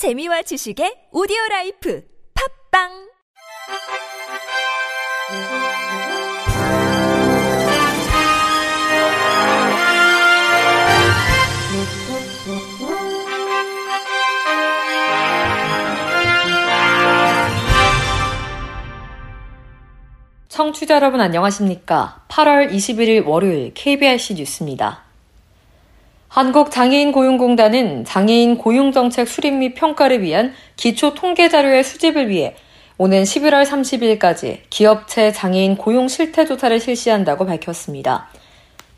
재미와 지식의 오디오 라이프 팝빵 청취자 여러분 안녕하십니까? 8월 21일 월요일 KBRC 뉴스입니다. 한국장애인고용공단은 장애인 고용정책 수립 및 평가를 위한 기초 통계 자료의 수집을 위해 오는 11월 30일까지 기업체 장애인 고용 실태 조사를 실시한다고 밝혔습니다.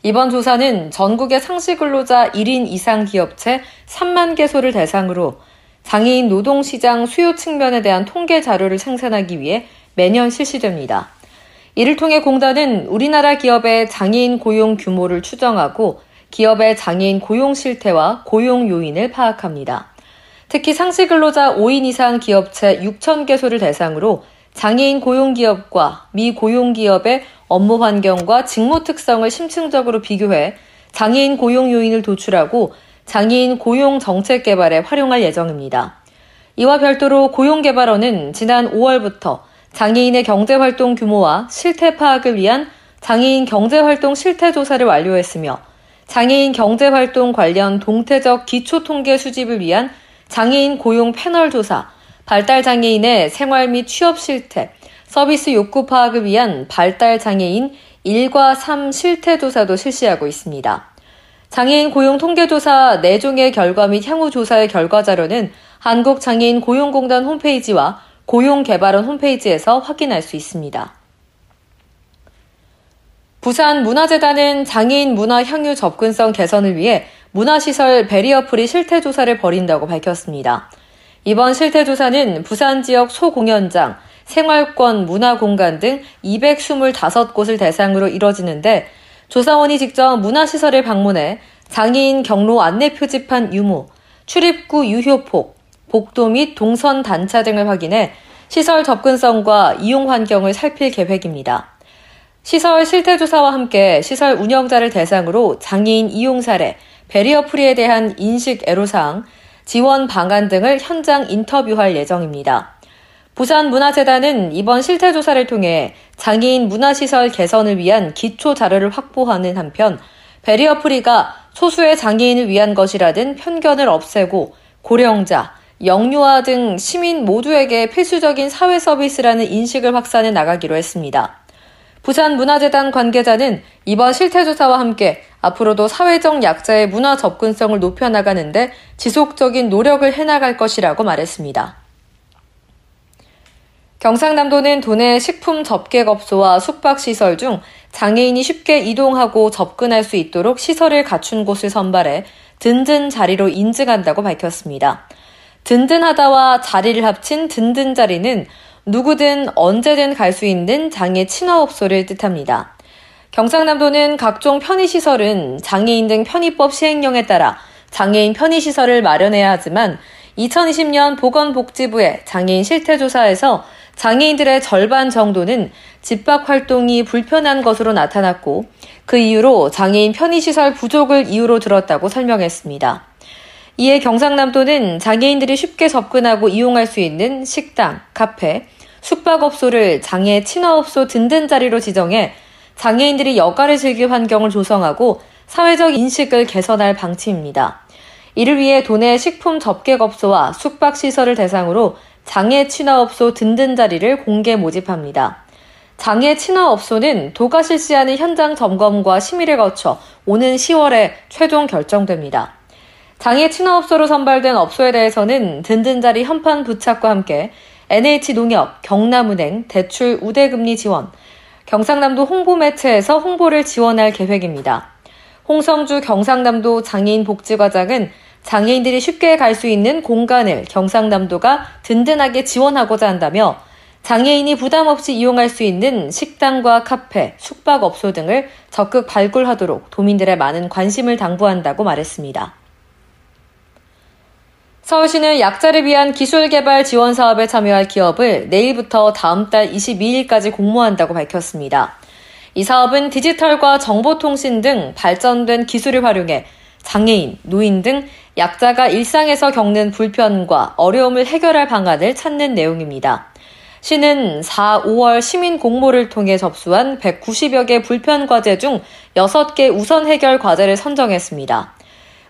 이번 조사는 전국의 상시 근로자 1인 이상 기업체 3만 개소를 대상으로 장애인 노동시장 수요 측면에 대한 통계 자료를 생산하기 위해 매년 실시됩니다. 이를 통해 공단은 우리나라 기업의 장애인 고용 규모를 추정하고 기업의 장애인 고용 실태와 고용 요인을 파악합니다. 특히 상시 근로자 5인 이상 기업체 6천 개소를 대상으로 장애인 고용 기업과 미고용 기업의 업무 환경과 직무 특성을 심층적으로 비교해 장애인 고용 요인을 도출하고 장애인 고용 정책 개발에 활용할 예정입니다. 이와 별도로 고용개발원은 지난 5월부터 장애인의 경제활동 규모와 실태 파악을 위한 장애인 경제활동 실태 조사를 완료했으며 장애인 경제활동 관련 동태적 기초통계 수집을 위한 장애인 고용 패널 조사, 발달장애인의 생활 및 취업 실태, 서비스 욕구 파악을 위한 발달장애인 1과 3 실태 조사도 실시하고 있습니다. 장애인 고용 통계조사 4종의 결과 및 향후 조사의 결과 자료는 한국장애인 고용공단 홈페이지와 고용개발원 홈페이지에서 확인할 수 있습니다. 부산 문화재단은 장애인 문화 향유 접근성 개선을 위해 문화시설 barrier free 실태조사를 벌인다고 밝혔습니다. 이번 실태조사는 부산 지역 소공연장, 생활권 문화공간 등 225곳을 대상으로 이뤄지는데 조사원이 직접 문화시설을 방문해 장애인 경로 안내 표지판 유무, 출입구 유효폭, 복도 및 동선 단차 등을 확인해 시설 접근성과 이용 환경을 살필 계획입니다. 시설 실태조사와 함께 시설 운영자를 대상으로 장애인 이용 사례, barrier free에 대한 인식 애로사항, 지원 방안 등을 현장 인터뷰할 예정입니다. 부산문화재단은 이번 실태조사를 통해 장애인 문화시설 개선을 위한 기초 자료를 확보하는 한편 barrier free가 소수의 장애인을 위한 것이라는 편견을 없애고 고령자, 영유아 등 시민 모두에게 필수적인 사회 서비스라는 인식을 확산해 나가기로 했습니다. 부산문화재단 관계자는 이번 실태조사와 함께 앞으로도 사회적 약자의 문화 접근성을 높여나가는데 지속적인 노력을 해나갈 것이라고 말했습니다. 경상남도는 도내 식품 접객업소와 숙박시설 중 장애인이 쉽게 이동하고 접근할 수 있도록 시설을 갖춘 곳을 선발해 든든 자리로 인증한다고 밝혔습니다. 든든하다와 자리를 합친 든든 자리는 누구든 언제든 갈 수 있는 장애 친화업소를 뜻합니다. 경상남도는 각종 편의시설은 장애인 등 편의법 시행령에 따라 장애인 편의시설을 마련해야 하지만 2020년 보건복지부의 장애인 실태조사에서 장애인들의 절반 정도는 집밖 활동이 불편한 것으로 나타났고 그 이유로 장애인 편의시설 부족을 이유로 들었다고 설명했습니다. 이에 경상남도는 장애인들이 쉽게 접근하고 이용할 수 있는 식당, 카페, 숙박업소를 장애 친화업소 든든 자리로 지정해 장애인들이 여가를 즐길 환경을 조성하고 사회적 인식을 개선할 방침입니다. 이를 위해 도내 식품 접객업소와 숙박시설을 대상으로 장애 친화업소 든든 자리를 공개 모집합니다. 장애 친화업소는 도가 실시하는 현장 점검과 심의를 거쳐 오는 10월에 최종 결정됩니다. 장애 친화업소로 선발된 업소에 대해서는 든든 자리 현판 부착과 함께 NH농협, 경남은행 대출 우대금리 지원, 경상남도 홍보 매체에서 홍보를 지원할 계획입니다. 홍성주 경상남도 장애인 복지과장은 장애인들이 쉽게 갈 수 있는 공간을 경상남도가 든든하게 지원하고자 한다며 장애인이 부담 없이 이용할 수 있는 식당과 카페, 숙박업소 등을 적극 발굴하도록 도민들의 많은 관심을 당부한다고 말했습니다. 서울시는 약자를 위한 기술 개발 지원 사업에 참여할 기업을 내일부터 다음 달 22일까지 공모한다고 밝혔습니다. 이 사업은 디지털과 정보통신 등 발전된 기술을 활용해 장애인, 노인 등 약자가 일상에서 겪는 불편과 어려움을 해결할 방안을 찾는 내용입니다. 시는 4, 5월 시민 공모를 통해 접수한 190여 개 불편 과제 중 6개 우선 해결 과제를 선정했습니다.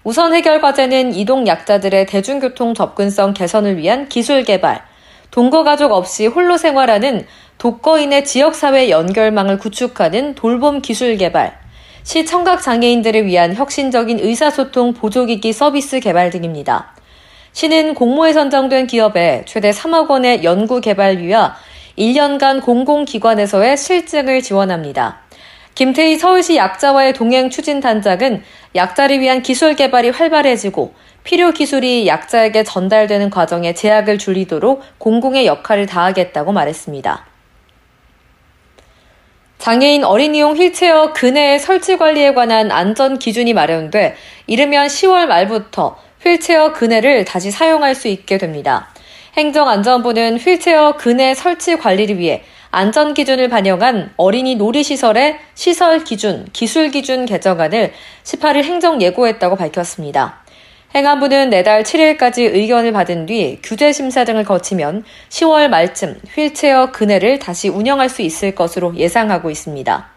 우선 해결 과제는 이동 약자들의 대중교통 접근성 개선을 위한 기술 개발, 동거 가족 없이 홀로 생활하는 독거인의 지역사회 연결망을 구축하는 돌봄 기술 개발, 시 청각 장애인들을 위한 혁신적인 의사소통 보조기기 서비스 개발 등입니다. 시는 공모에 선정된 기업에 최대 3억 원의 연구 개발비와 1년간 공공기관에서의 실증을 지원합니다. 김태희 서울시 약자와의 동행 추진 단장은 약자를 위한 기술 개발이 활발해지고 필요 기술이 약자에게 전달되는 과정에 제약을 줄이도록 공공의 역할을 다하겠다고 말했습니다. 장애인 어린이용 휠체어 근해 설치 관리에 관한 안전 기준이 마련돼 이르면 10월 말부터 휠체어 근해를 다시 사용할 수 있게 됩니다. 행정안전부는 휠체어 근해 설치 관리를 위해 안전 기준을 반영한 어린이 놀이시설의 시설 기준, 기술 기준 개정안을 18일 행정 예고했다고 밝혔습니다. 행안부는 내달 7일까지 의견을 받은 뒤 규제 심사 등을 거치면 10월 말쯤 휠체어 근해를 다시 운영할 수 있을 것으로 예상하고 있습니다.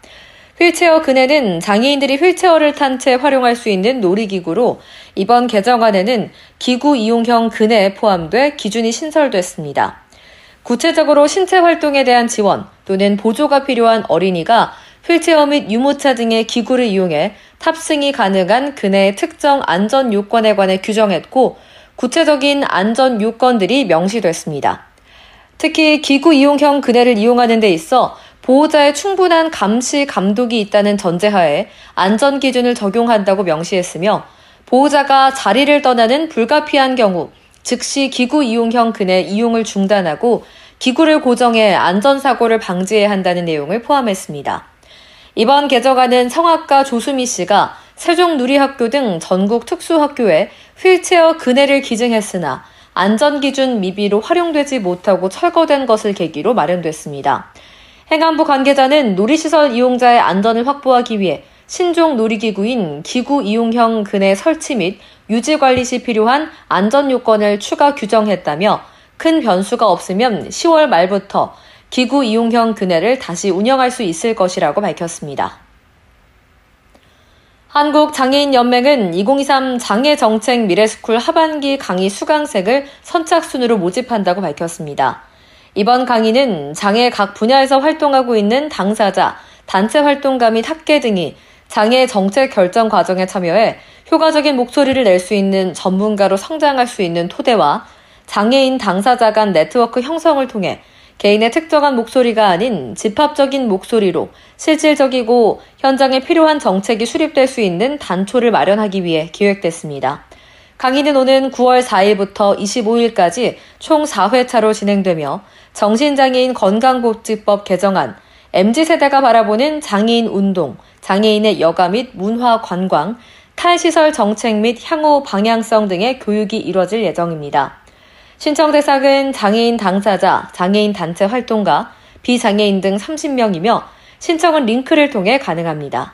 휠체어 근해는 장애인들이 휠체어를 탄 채 활용할 수 있는 놀이기구로 이번 개정안에는 기구 이용형 근해에 포함돼 기준이 신설됐습니다. 구체적으로 신체 활동에 대한 지원 또는 보조가 필요한 어린이가 휠체어 및 유모차 등의 기구를 이용해 탑승이 가능한 그네의 특정 안전 요건에 관해 규정했고 구체적인 안전 요건들이 명시됐습니다. 특히 기구 이용형 그네를 이용하는 데 있어 보호자의 충분한 감시 감독이 있다는 전제하에 안전 기준을 적용한다고 명시했으며 보호자가 자리를 떠나는 불가피한 경우 즉시 기구 이용형 그네 이용을 중단하고 기구를 고정해 안전사고를 방지해야 한다는 내용을 포함했습니다. 이번 개정안은 성악가 조수미 씨가 세종누리학교 등 전국 특수학교에 휠체어 근해를 기증했으나 안전기준 미비로 활용되지 못하고 철거된 것을 계기로 마련됐습니다. 행안부 관계자는 놀이시설 이용자의 안전을 확보하기 위해 신종 놀이기구인 기구 이용형 근해 설치 및 유지 관리 시 필요한 안전 요건을 추가 규정했다며 큰 변수가 없으면 10월 말부터 기구 이용형 그네를 다시 운영할 수 있을 것이라고 밝혔습니다. 한국장애인연맹은 2023 장애정책 미래스쿨 하반기 강의 수강생을 선착순으로 모집한다고 밝혔습니다. 이번 강의는 장애 각 분야에서 활동하고 있는 당사자, 단체 활동가 및 학계 등이 장애 정책 결정 과정에 참여해 효과적인 목소리를 낼 수 있는 전문가로 성장할 수 있는 토대와 장애인 당사자 간 네트워크 형성을 통해 개인의 특정한 목소리가 아닌 집합적인 목소리로 실질적이고 현장에 필요한 정책이 수립될 수 있는 단초를 마련하기 위해 기획됐습니다. 강의는 오는 9월 4일부터 25일까지 총 4회차로 진행되며 정신장애인 건강복지법 개정안, MZ세대가 바라보는 장애인 운동, 장애인의 여가 및 문화 관광, 탈시설 정책 및 향후 방향성 등의 교육이 이뤄질 예정입니다. 신청 대상은 장애인 당사자, 장애인 단체 활동가, 비장애인 등 30명이며 신청은 링크를 통해 가능합니다.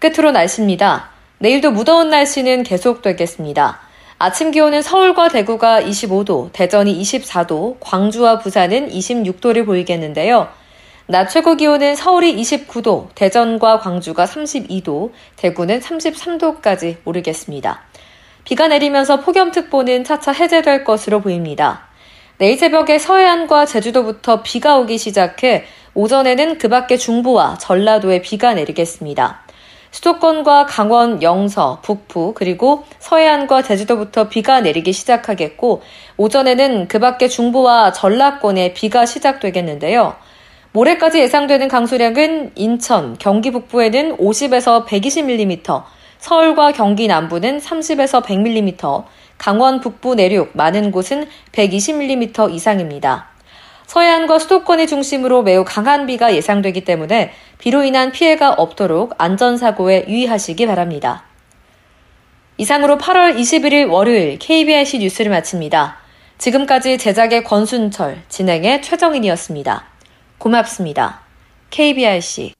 끝으로 날씨입니다. 내일도 무더운 날씨는 계속되겠습니다. 아침 기온은 서울과 대구가 25도, 대전이 24도, 광주와 부산은 26도를 보이겠는데요. 낮 최고 기온은 서울이 29도, 대전과 광주가 32도, 대구는 33도까지 오르겠습니다. 비가 내리면서 폭염특보는 차차 해제될 것으로 보입니다. 내일 새벽에 서해안과 제주도부터 비가 오기 시작해 오전에는 그 밖의 중부와 전라도에 비가 내리겠습니다. 수도권과 강원, 영서, 북부, 그리고 서해안과 제주도부터 비가 내리기 시작하겠고, 오전에는 그 밖의 중부와 전라권에 비가 시작되겠는데요. 모레까지 예상되는 강수량은 인천, 경기 북부에는 50에서 120mm, 서울과 경기 남부는 30에서 100mm, 강원 북부 내륙 많은 곳은 120mm 이상입니다. 서해안과 수도권의 중심으로 매우 강한 비가 예상되기 때문에 비로 인한 피해가 없도록 안전사고에 유의하시기 바랍니다. 이상으로 8월 21일 월요일 KBIC 뉴스를 마칩니다. 지금까지 제작의 권순철, 진행의 최정인이었습니다. 고맙습니다. KBIC